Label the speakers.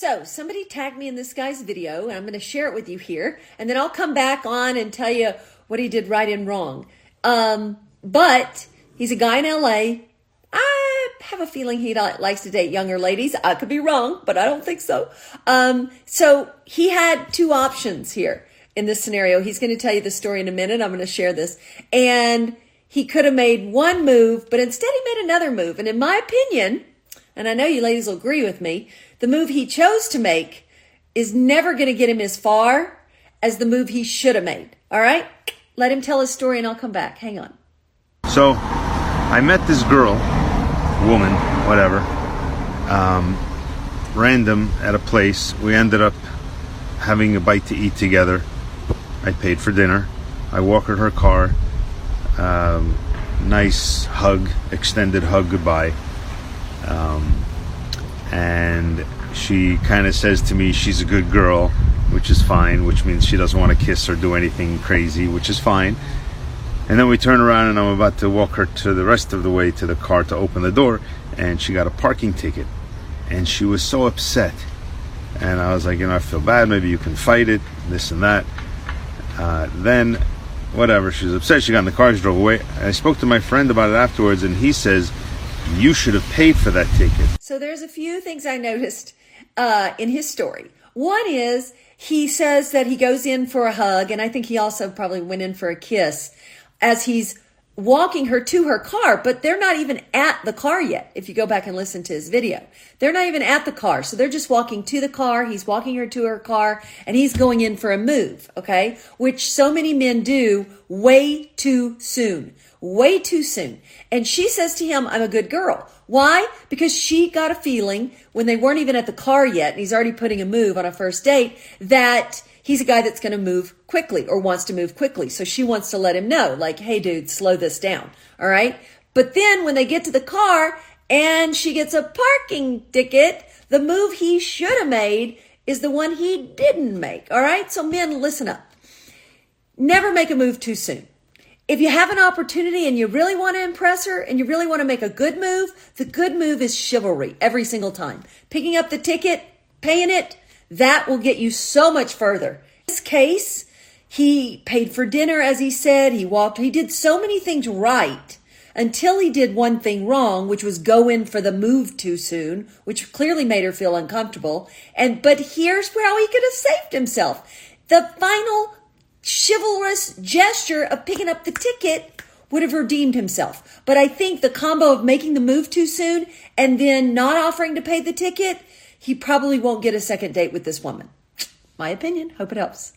Speaker 1: So somebody tagged me in this guy's video, and I'm going to share it with you here, and then I'll come back on and tell you what he did right and wrong. Um, but he's a guy in LA. I have a feeling he likes to date younger ladies. I could be wrong, but I don't think so. Um, so he had two options here in this scenario. He's going to tell you the story in a minute. I'm going to share this. And he could have made one move, but instead he made another move. And in my opinion, and I know you ladies will agree with me, the move he chose to make is never going to get him as far as the move he should have made. All right? Let him tell his story and I'll come back. Hang on.
Speaker 2: So, I met this girl, woman, whatever, um, random at a place. We ended up having a bite to eat together. I paid for dinner. I walk her her car. Um, nice hug, extended hug goodbye. And she kind of says to me she's a good girl, which is fine, which means she doesn't want to kiss or do anything crazy, which is fine. And then we turn around and I'm about to walk her to the rest of the way to the car to open the door, and she got a parking ticket. And she was so upset. And I was like, you know, I feel bad, maybe you can fight it, this and that. Uh, then, whatever, she was upset, she got in the car, she drove away. I spoke to my friend about it afterwards, and he says, you should have paid for that ticket.
Speaker 1: So there's a few things I noticed uh, in his story. One is he says that he goes in for a hug, and I think he also probably went in for a kiss as he's walking her to her car, but they're not even at the car yet. If you go back and listen to his video, they're not even at the car. So they're just walking to the car. He's walking her to her car and he's going in for a move. Okay. Which so many men do way too soon, way too soon. And she says to him, I'm a good girl. Why? Because she got a feeling when they weren't even at the car yet and he's already putting a move on a first date that he's a guy that's going to move quickly or wants to move quickly. So she wants to let him know, like, hey, dude, slow this down. All right. But then when they get to the car and she gets a parking ticket, the move he should have made is the one he didn't make. All right. So men, listen up. Never make a move too soon. If you have an opportunity and you really want to impress her and you really want to make a good move, the good move is chivalry every single time. Picking up the ticket, paying it, that will get you so much further. In this case, he paid for dinner, as he said. He walked. He did so many things right until he did one thing wrong, which was go in for the move too soon, which clearly made her feel uncomfortable. And, but here's how he could have saved himself. The final chivalrous gesture of picking up the ticket would have redeemed himself. But I think the combo of making the move too soon and then not offering to pay the ticket he probably won't get a second date with this woman. My opinion. Hope it helps.